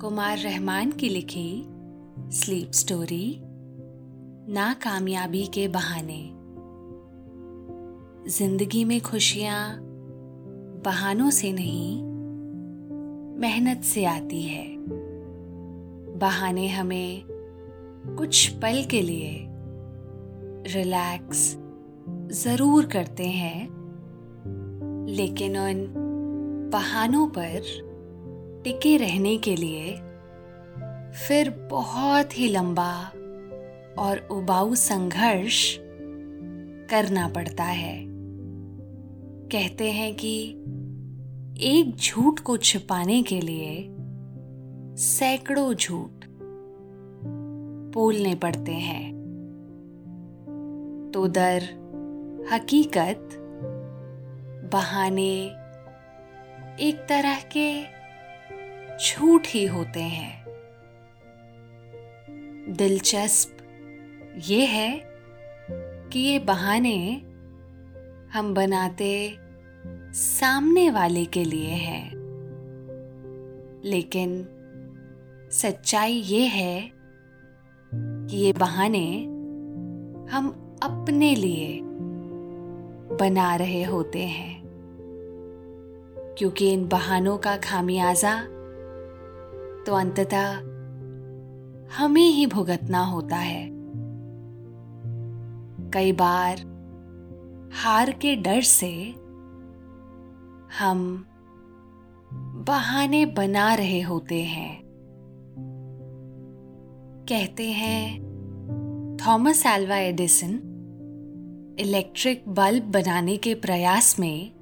कुमार रहमान की लिखी sleep story, नाकामयाबी के बहाने। ज़िंदगी में खुशियाँ बहानों से नहीं, मेहनत से आती है। बहाने हमें कुछ पल के लिए रिलैक्स ज़रूर करते हैं, लेकिन उन बहानों पर टिके रहने के लिए फिर बहुत ही लंबा और उबाऊ संघर्ष करना पड़ता है। कहते हैं कि एक झूठ को छिपाने के लिए सैकड़ों झूठ बोलने पड़ते हैं। तो दर हकीकत बहाने एक तरह के झूठ ही होते हैं। दिलचस्प ये है कि ये बहाने हम बनाते सामने वाले के लिए हैं। लेकिन सच्चाई ये है कि ये बहाने हम अपने लिए बना रहे होते हैं। क्योंकि इन बहानों का खामियाजा तो अंततः हमें ही भुगतना होता है। कई बार हार के डर से हम बहाने बना रहे होते हैं। कहते हैं, Thomas Alva Edison electric bulb बनाने के प्रयास में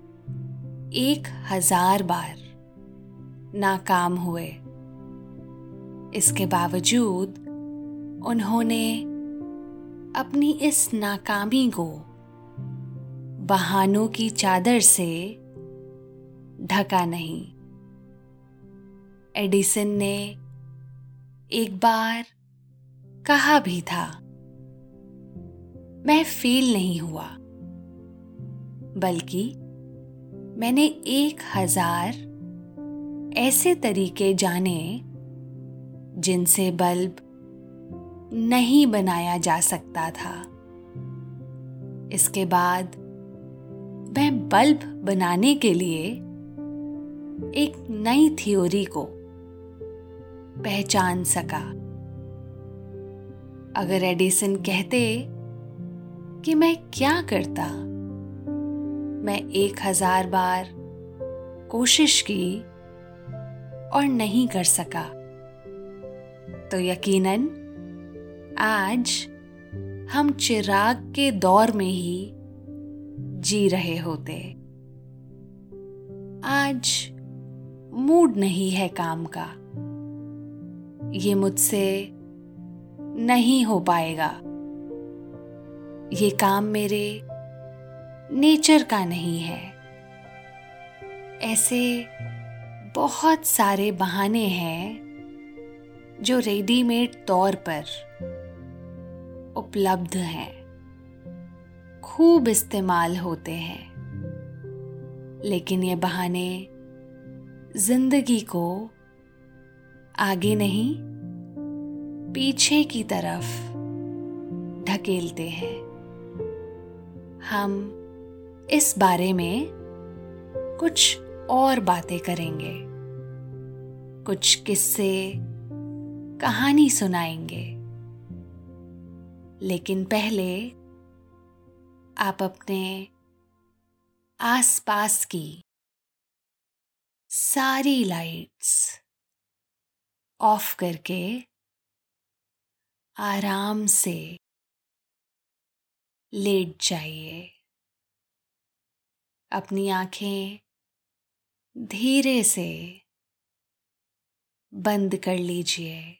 एक हज़ार बार नाकाम हुए। इसके बावजूद उन्होंने अपनी इस नाकामी को बहानों की चादर से ढका नहीं। एडिसन ने एक बार कहा भी था, मैं फेल नहीं हुआ, बल्कि मैंने एक हज़ार ऐसे तरीके जाने जिनसे बल्ब नहीं बनाया जा सकता था। इसके बाद मैं बल्ब बनाने के लिए एक नई थ्योरी को पहचान सका। अगर एडिसन कहते कि मैं क्या करता, मैं एक हज़ार बार कोशिश की और नहीं कर सका। तो यकीनन, आज हम चिराग के दौर में ही जी रहे होते। आज मूड नहीं है काम का। ये मुझसे नहीं हो पाएगा। ये काम मेरे नेचर का नहीं है। ऐसे बहुत सारे बहाने हैं जो रेडीमेड तौर पर उपलब्ध हैं, खूब इस्तेमाल होते हैं। लेकिन ये बहाने ज़िंदगी को आगे नहीं, पीछे की तरफ़ ढकेलते हैं। हम इस बारे में कुछ और बातें करेंगे, कुछ किस्से कहानी सुनाएँगे। लेकिन पहले आप अपने आसपास की सारी लाइट्स ऑफ़ करके आराम से लेट जाइए। अपनी आँखें धीरे से बंद कर लीजिए।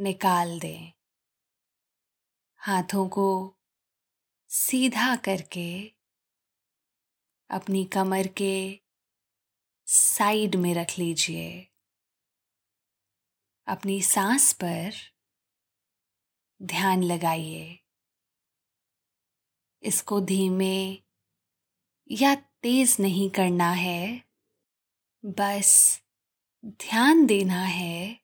निकाल दें। हाथों को सीधा करके अपनी कमर के साइड में रख लीजिए। अपनी सांस पर ध्यान लगाइए। इसको धीमे या तेज नहीं करना है, बस ध्यान देना है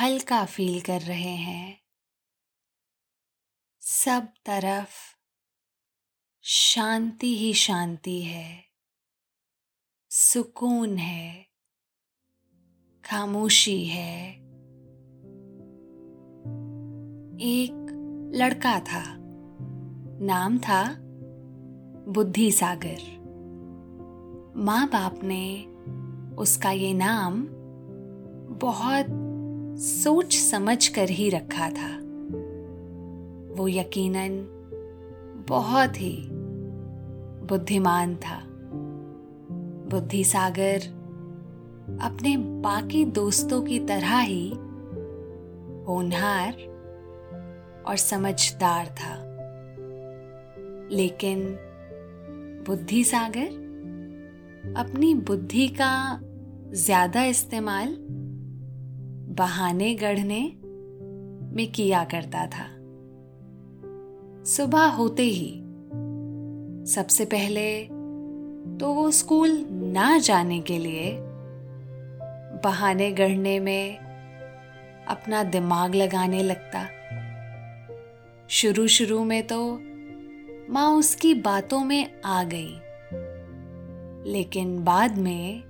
हल्का फील कर रहे हैं। सब तरफ़ शांति ही शांति है। सुकून है। खामोशी है। एक लड़का था। नाम था बुद्धि सागर। माँ बाप ने उसका ये नाम बहुत सोच समझ कर ही रखा था। वो यकीनन बहुत ही बुद्धिमान था। बुद्धि सागर अपने बाकी दोस्तों की तरह ही होनहार और समझदार था। लेकिन बुद्धि सागर अपनी बुद्धि का ज़्यादा इस्तेमाल बहाने गढ़ने में किया करता था। सुबह होते ही सबसे पहले तो वो स्कूल ना जाने के लिए बहाने गढ़ने में अपना दिमाग लगाने लगता। शुरू शुरू में तो माँ उसकी बातों में आ गई, लेकिन बाद में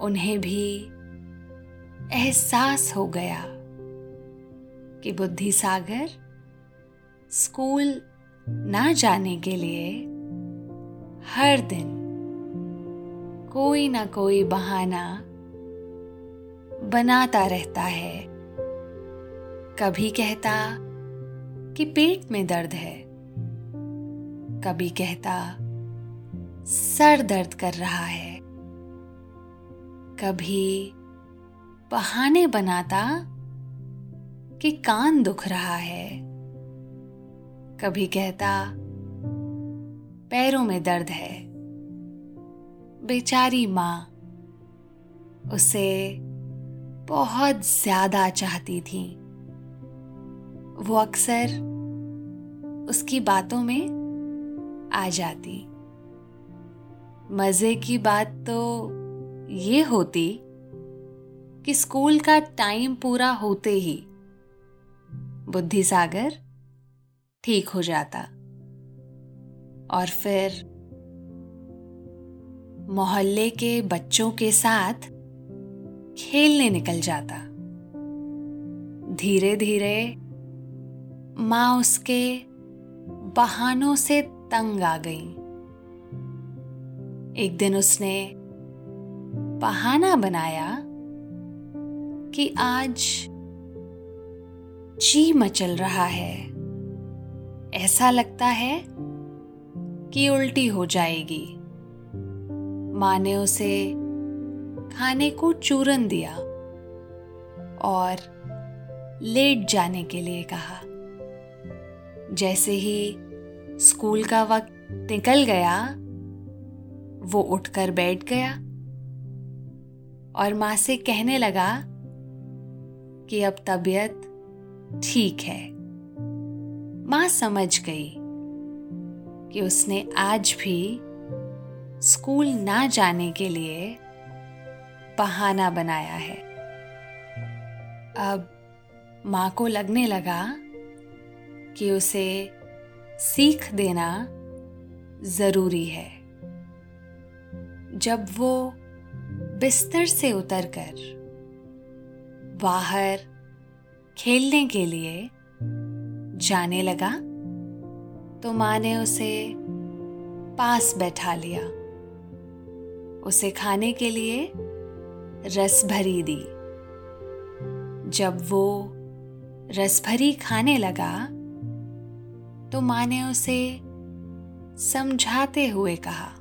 उन्हें भी एहसास हो गया कि बुद्धि सागर स्कूल ना जाने के लिए हर दिन कोई ना कोई बहाना बनाता रहता है। कभी कहता कि पेट में दर्द है, कभी कहता सर दर्द कर रहा है, कभी बहाने बनाता कि कान दुख रहा है। कभी कहता, पैरों में दर्द है। बेचारी माँ उसे बहुत ज़्यादा चाहती थी। वो अक्सर उसकी बातों में आ जाती। मज़े की बात तो ये होती कि स्कूल का टाइम पूरा होते ही बुद्धि सागर ठीक हो जाता। और फिर मोहल्ले के बच्चों के साथ खेलने निकल जाता। धीरे धीरे माँ उसके बहानों से तंग आ गई। एक दिन उसने बहाना बनाया कि आज जी मचल रहा है। ऐसा लगता है कि उल्टी हो जाएगी। माँ ने उसे खाने को चूरन दिया और लेट जाने के लिए कहा। जैसे ही स्कूल का वक्त निकल गया, वो उठकर बैठ गया और माँ से कहने लगा कि अब तबीयत ठीक है। माँ समझ गई कि उसने आज भी स्कूल ना जाने के लिए बहाना बनाया है। अब माँ को लगने लगा कि उसे सीख देना ज़रूरी है। जब वो बिस्तर से उतरकर बाहर खेलने के लिए जाने लगा तो माँ ने उसे पास बैठा लिया। उसे खाने के लिए रस भरी दी। जब वो रस भरी खाने लगा तो माँ ने उसे समझाते हुए कहा,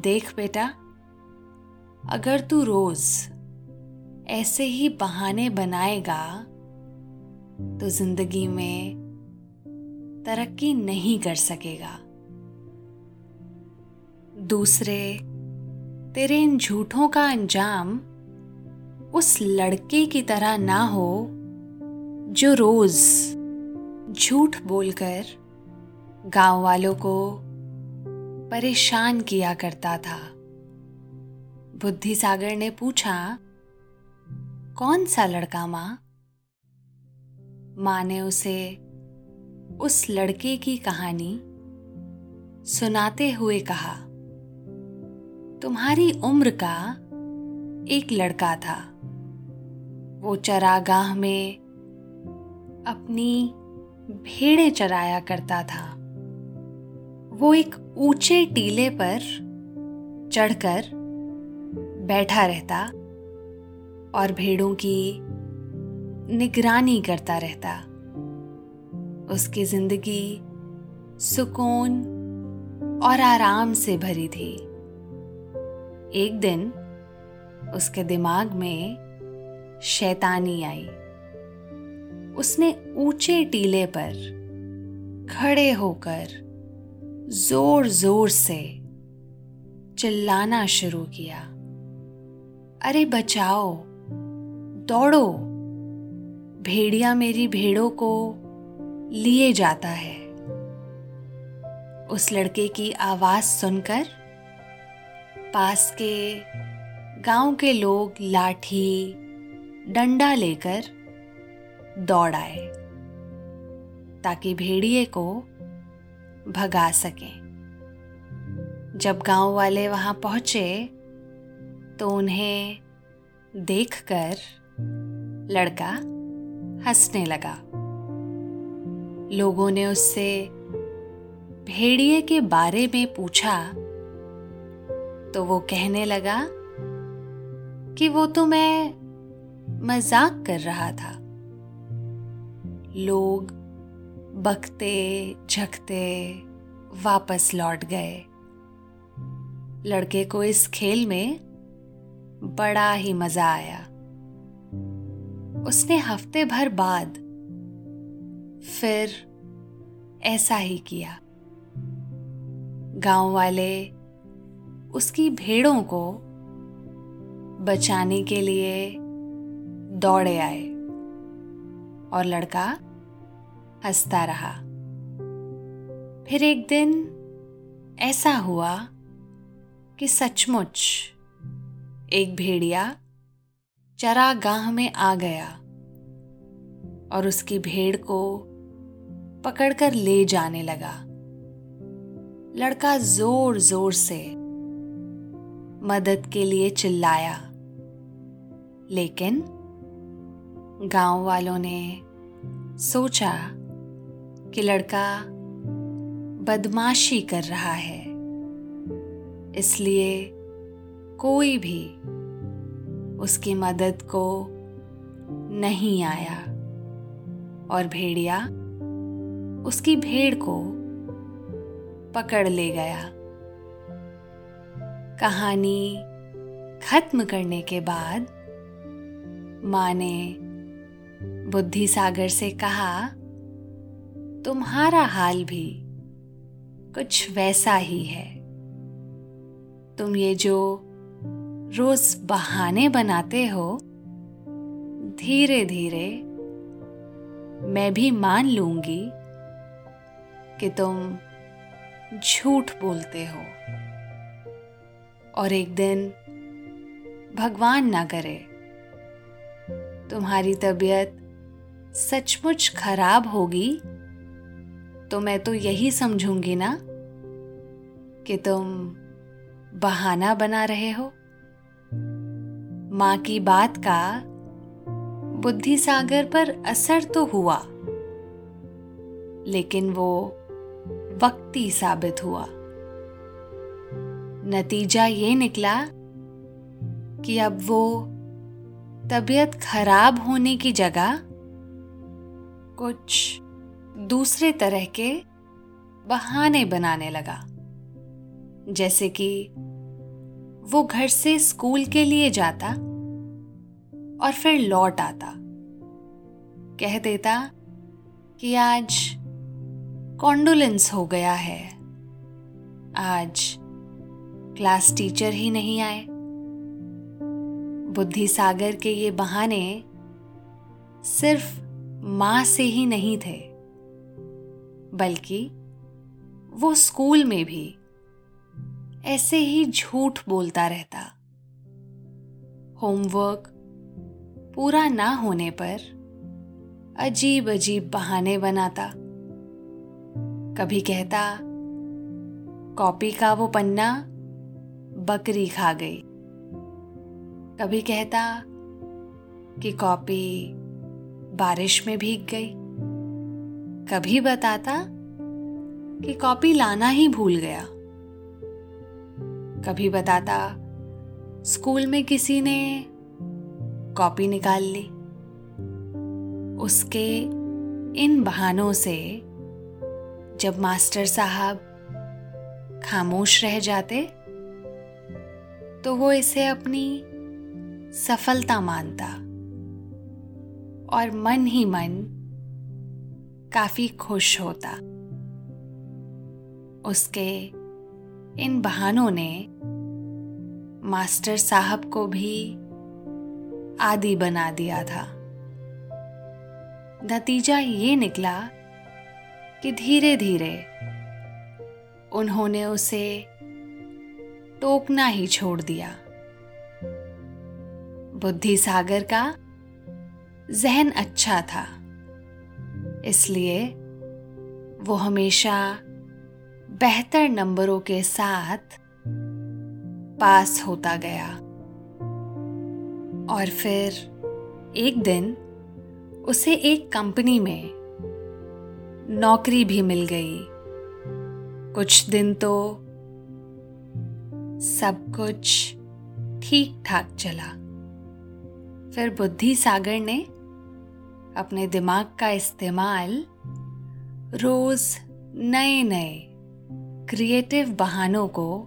देख बेटा, अगर तू रोज ऐसे ही बहाने बनाएगा तो ज़िंदगी में तरक्की नहीं कर सकेगा। दूसरे, तेरे इन झूठों का अंजाम उस लड़के की तरह ना हो, जो रोज झूठ बोलकर गाँव वालों को परेशान किया करता था। बुद्धि सागर ने पूछा कौन सा लड़का माँ? माँ ने उसे उस लड़के की कहानी सुनाते हुए कहा, तुम्हारी उम्र का एक लड़का था। वो चरागाह में अपनी भेड़े चराया करता था। वो एक ऊँचे टीले पर चढ़कर बैठा रहता और भेड़ों की निगरानी करता रहता। उसकी ज़िंदगी सुकून और आराम से भरी थी। एक दिन उसके दिमाग में शैतानी आई। उसने ऊँचे टीले पर खड़े होकर ज़ोर ज़ोर से चिल्लाना शुरू किया। अरे बचाओ दौड़ो। भेड़िया मेरी भेड़ों को लिए जाता है। उस लड़के की आवाज़ सुनकर पास के गाँव के लोग लाठी, डंडा लेकर दौड़ आए, ताकि भेड़िए को भगा सकें। जब गाँव वाले वहाँ पहुँचे तो उन्हें देखकर लड़का हंसने लगा। लोगों ने उससे भेड़िए के बारे में पूछा तो वो कहने लगा कि वो तो मैं मज़ाक कर रहा था। लोग बकते, झकते वापस लौट गए। लड़के को इस खेल में बड़ा ही मज़ा आया। उसने हफ़्ते भर बाद फिर ऐसा ही किया। गाँव वाले उसकी भेड़ों को बचाने के लिए दौड़े आए और लड़का हंसता रहा। फिर एक दिन ऐसा हुआ कि सचमुच एक भेड़िया चरागाह में आ गया और उसकी भेड़ को पकड़कर ले जाने लगा। लड़का ज़ोर ज़ोर से मदद के लिए चिल्लाया, लेकिन गाँव वालों ने सोचा कि लड़का बदमाशी कर रहा है, इसलिए कोई भी उसकी मदद को नहीं आया। और भेड़िया उसकी भेड़ को पकड़ ले गया। कहानी खत्म करने के बाद माँ ने बुद्धि सागर से कहा, तुम्हारा हाल भी कुछ वैसा ही है। तुम ये जो रोज बहाने बनाते हो धीरे धीरे मैं भी मान लूँगी कि तुम झूठ बोलते हो। और एक दिन भगवान ना करे, तुम्हारी तबीयत सचमुच खराब होगी तो मैं तो यही समझूँगी ना कि तुम बहाना बना रहे हो। माँ की बात का बुद्धि सागर पर असर तो हुआ, लेकिन वो वक्ती साबित हुआ। नतीजा ये निकला कि अब वो तबीयत खराब होने की जगह कुछ दूसरे तरह के बहाने बनाने लगा, जैसे कि वो घर से स्कूल के लिए जाता और फिर लौट आता। कह देता कि आज कॉन्डोलेंस हो गया है। आज क्लास टीचर ही नहीं आए। बुद्धि सागर के ये बहाने सिर्फ़ माँ से ही नहीं थे, बल्कि वो स्कूल में भी ऐसे ही झूठ बोलता रहता। होमवर्क पूरा ना होने पर अजीब अजीब बहाने बनाता। कभी कहता, कॉपी का वो पन्ना बकरी खा गई। कभी कहता कि कॉपी बारिश में भीग गई। कभी बताता कि कॉपी लाना ही भूल गया। कभी बताता, स्कूल में किसी ने कॉपी निकाल ली। उसके इन बहानों से जब मास्टर साहब खामोश रह जाते तो वो इसे अपनी सफलता मानता और मन ही मन काफ़ी खुश होता। उसके इन बहानों ने मास्टर साहब को भी आदि बना दिया था। नतीजा ये निकला कि धीरे धीरे उन्होंने उसे टोकना ही छोड़ दिया। बुद्धि सागर का जहन अच्छा था, इसलिए वो हमेशा बेहतर नंबरों के साथ पास होता गया। और फिर एक दिन उसे एक कंपनी में नौकरी भी मिल गई। कुछ दिन तो सब कुछ ठीक ठाक चला। फिर बुद्धि सागर ने अपने दिमाग का इस्तेमाल रोज नए नए क्रिएटिव बहानों को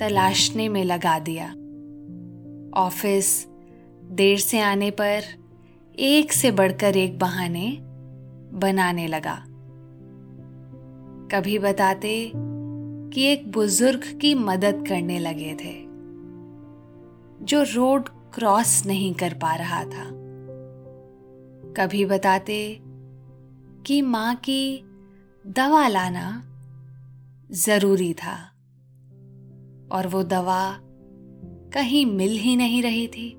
तलाशने में लगा दिया ऑफ़िस देर से आने पर एक से बढ़कर एक बहाने बनाने लगा। कभी बताते कि एक बुज़ुर्ग की मदद करने लगे थे, जो रोड क्रॉस नहीं कर पा रहा था। कभी बताते कि माँ की दवा लाना ज़रूरी था। और वो दवा कहीं मिल ही नहीं रही थी।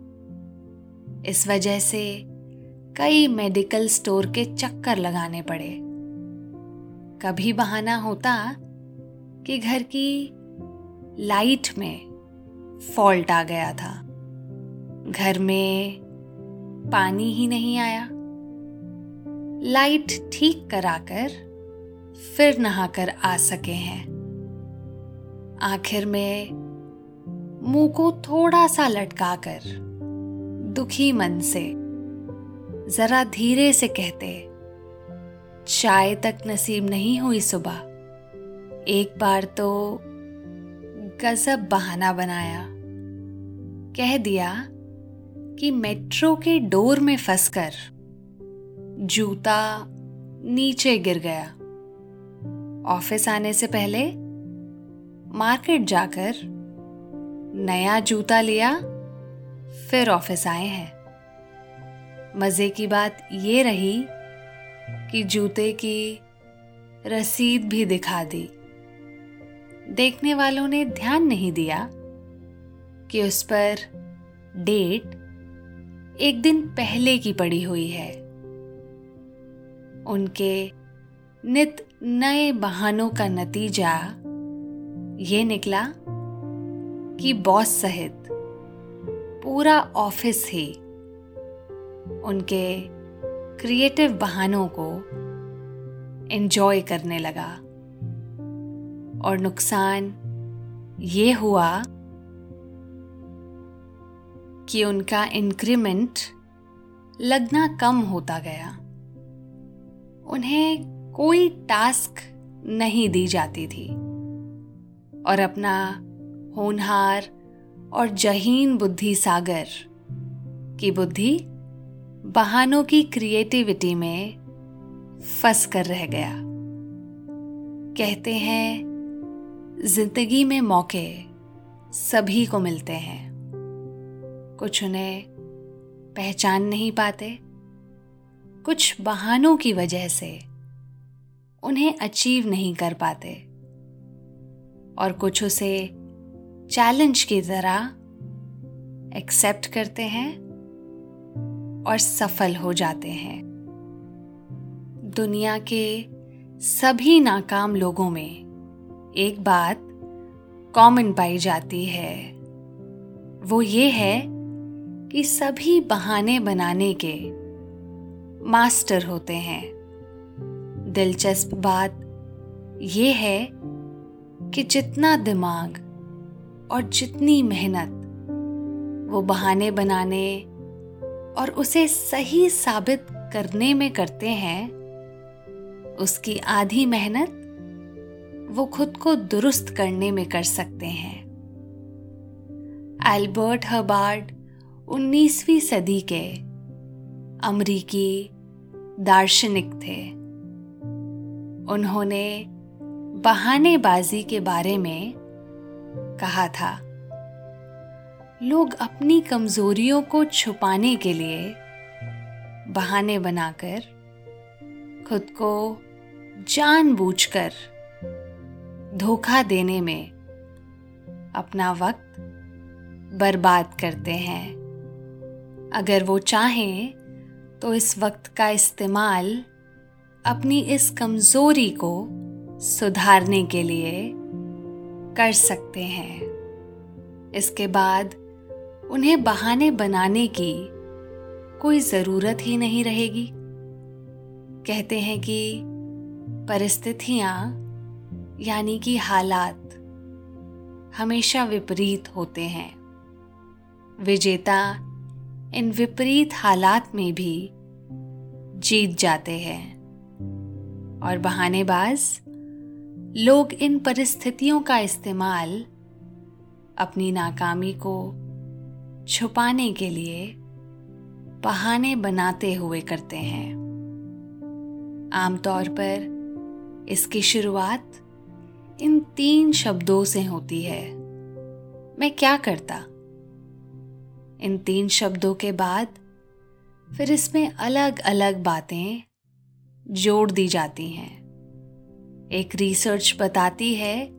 इस वजह से कई मेडिकल स्टोर के चक्कर लगाने पड़े। कभी बहाना होता कि घर की लाइट में फॉल्ट आ गया था। घर में पानी ही नहीं आया। लाइट ठीक कराकर फिर नहाकर आ सके हैं। आखिर में मुँह को थोड़ा सा लटकाकर दुखी मन से जरा धीरे से कहते, चाय तक नसीब नहीं हुई सुबह। एक बार तो गजब बहाना बनाया। कह दिया कि मेट्रो के डोर में फंसकर जूता नीचे गिर गया। ऑफ़िस आने से पहले मार्केट जाकर नया जूता लिया, फिर ऑफ़िस आए हैं। मज़े की बात ये रही कि जूते की रसीद भी दिखा दी। देखने वालों ने ध्यान नहीं दिया कि उस पर डेट एक दिन पहले की पड़ी हुई है। उनके नित नए बहानों का नतीजा ये निकला कि बॉस सहित पूरा ऑफ़िस ही उनके क्रिएटिव बहानों को एंजॉय करने लगा। और नुकसान ये हुआ कि उनका इंक्रीमेंट लगना कम होता गया। उन्हें कोई टास्क नहीं दी जाती थी। और अपना होनहार और जहीन बुद्धि सागर की बुद्धि बहानों की क्रिएटिविटी में फंस कर रह गया। कहते हैं, ज़िंदगी में मौके सभी को मिलते हैं। कुछ उन्हें पहचान नहीं पाते। कुछ बहानों की वजह से उन्हें अचीव नहीं कर पाते। और कुछ उसे चैलेंज की तरह एक्सेप्ट करते हैं और सफल हो जाते हैं। दुनिया के सभी नाकाम लोगों में एक बात कॉमन पाई जाती है। वो ये है कि सभी बहाने बनाने के मास्टर होते हैं। दिलचस्प बात यह है कि जितना दिमाग और जितनी मेहनत वो बहाने बनाने और उसे सही साबित करने में करते हैं, उसकी आधी मेहनत वो खुद को दुरुस्त करने में कर सकते हैं। एल्बर्ट हबार्ड 19वीं सदी के अमरीकी दार्शनिक थे। उन्होंने बहानेबाजी के बारे में कहा था। लोग अपनी कमजोरियों को छुपाने के लिए बहाने बनाकर खुद को जानबूझकर धोखा देने में अपना वक्त बर्बाद करते हैं। अगर वो चाहें तो इस वक्त का इस्तेमाल अपनी इस कमज़ोरी को सुधारने के लिए कर सकते हैं। इसके बाद उन्हें बहाने बनाने की कोई ज़रूरत ही नहीं रहेगी। कहते हैं कि परिस्थितियाँ, यानी कि हालात, हमेशा विपरीत होते हैं। विजेता इन विपरीत हालात में भी जीत जाते हैं। और बहानेबाज, लोग इन परिस्थितियों का इस्तेमाल अपनी नाकामी को छुपाने के लिए बहाने बनाते हुए करते हैं। आमतौर पर इसकी शुरुआत इन तीन शब्दों से होती है। मैं क्या करता? इन तीन शब्दों के बाद फिर इसमें अलग अलग बातें जोड़ दी जाती हैं। एक रिसर्च बताती है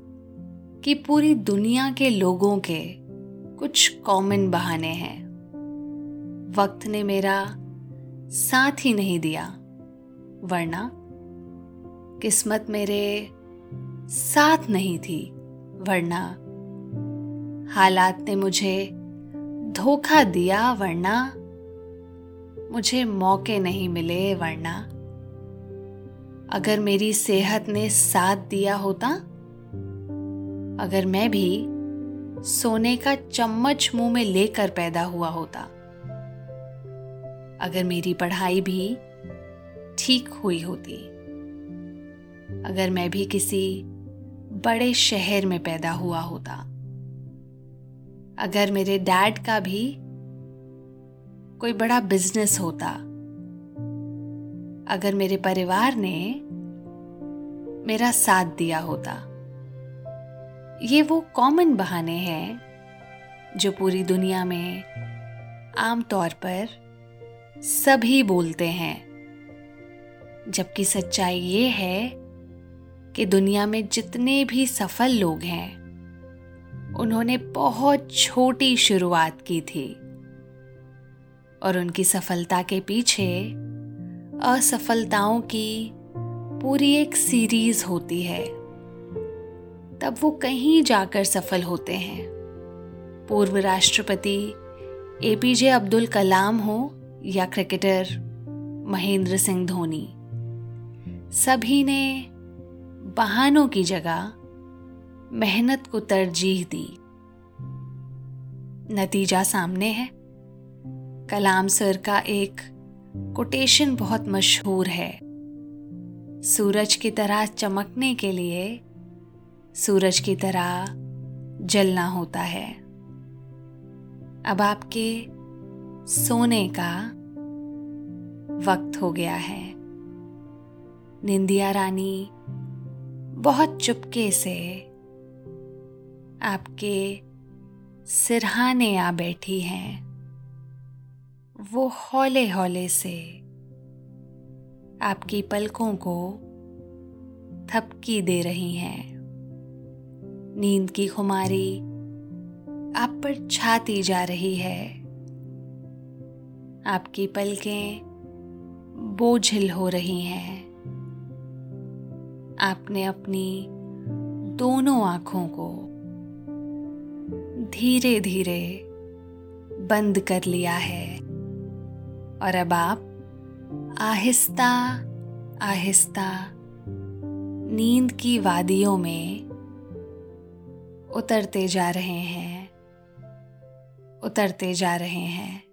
कि पूरी दुनिया के लोगों के कुछ कॉमन बहाने हैं। वक्त ने मेरा साथ ही नहीं दिया, वरना किस्मत मेरे साथ नहीं थी, वरना हालात ने मुझे धोखा दिया, वरना मुझे मौके नहीं मिले, वरना अगर मेरी सेहत ने साथ दिया होता, अगर मैं भी सोने का चम्मच मुँह में लेकर पैदा हुआ होता, अगर मेरी पढ़ाई भी ठीक हुई होती, अगर मैं भी किसी बड़े शहर में पैदा हुआ होता, अगर मेरे डैड का भी कोई बड़ा बिज़नेस होता अगर मेरे परिवार ने मेरा साथ दिया होता। ये वो कॉमन बहाने हैं जो पूरी दुनिया में आमतौर पर सभी बोलते हैं। जबकि सच्चाई ये है कि दुनिया में जितने भी सफल लोग हैं, उन्होंने बहुत छोटी शुरुआत की थी और उनकी सफलता के पीछे असफलताओं की पूरी एक सीरीज़ होती है। तब वो कहीं जाकर सफल होते हैं। पूर्व राष्ट्रपति एपीजे अब्दुल कलाम हो या क्रिकेटर महेंद्र सिंह धोनी। सभी ने बहानों की जगह मेहनत को तरजीह दी। नतीजा सामने है। कलाम सर का एक कोटेशन बहुत मशहूर है। सूरज की तरह चमकने के लिए सूरज की तरह जलना होता है। अब आपके सोने का वक्त हो गया है। निंदिया रानी बहुत चुपके से आपके सिरहाने आ बैठी हैं। वो हौले हौले से आपकी पलकों को थपकी दे रही हैं। नींद की खुमारी आप पर छाती जा रही है। आपकी पलकें बोझिल हो रही हैं। आपने अपनी दोनों आँखों को धीरे धीरे बंद कर लिया है। और अब आप आहिस्ता आहिस्ता नींद की वादियों में उतरते जा रहे हैं, उतरते जा रहे हैं।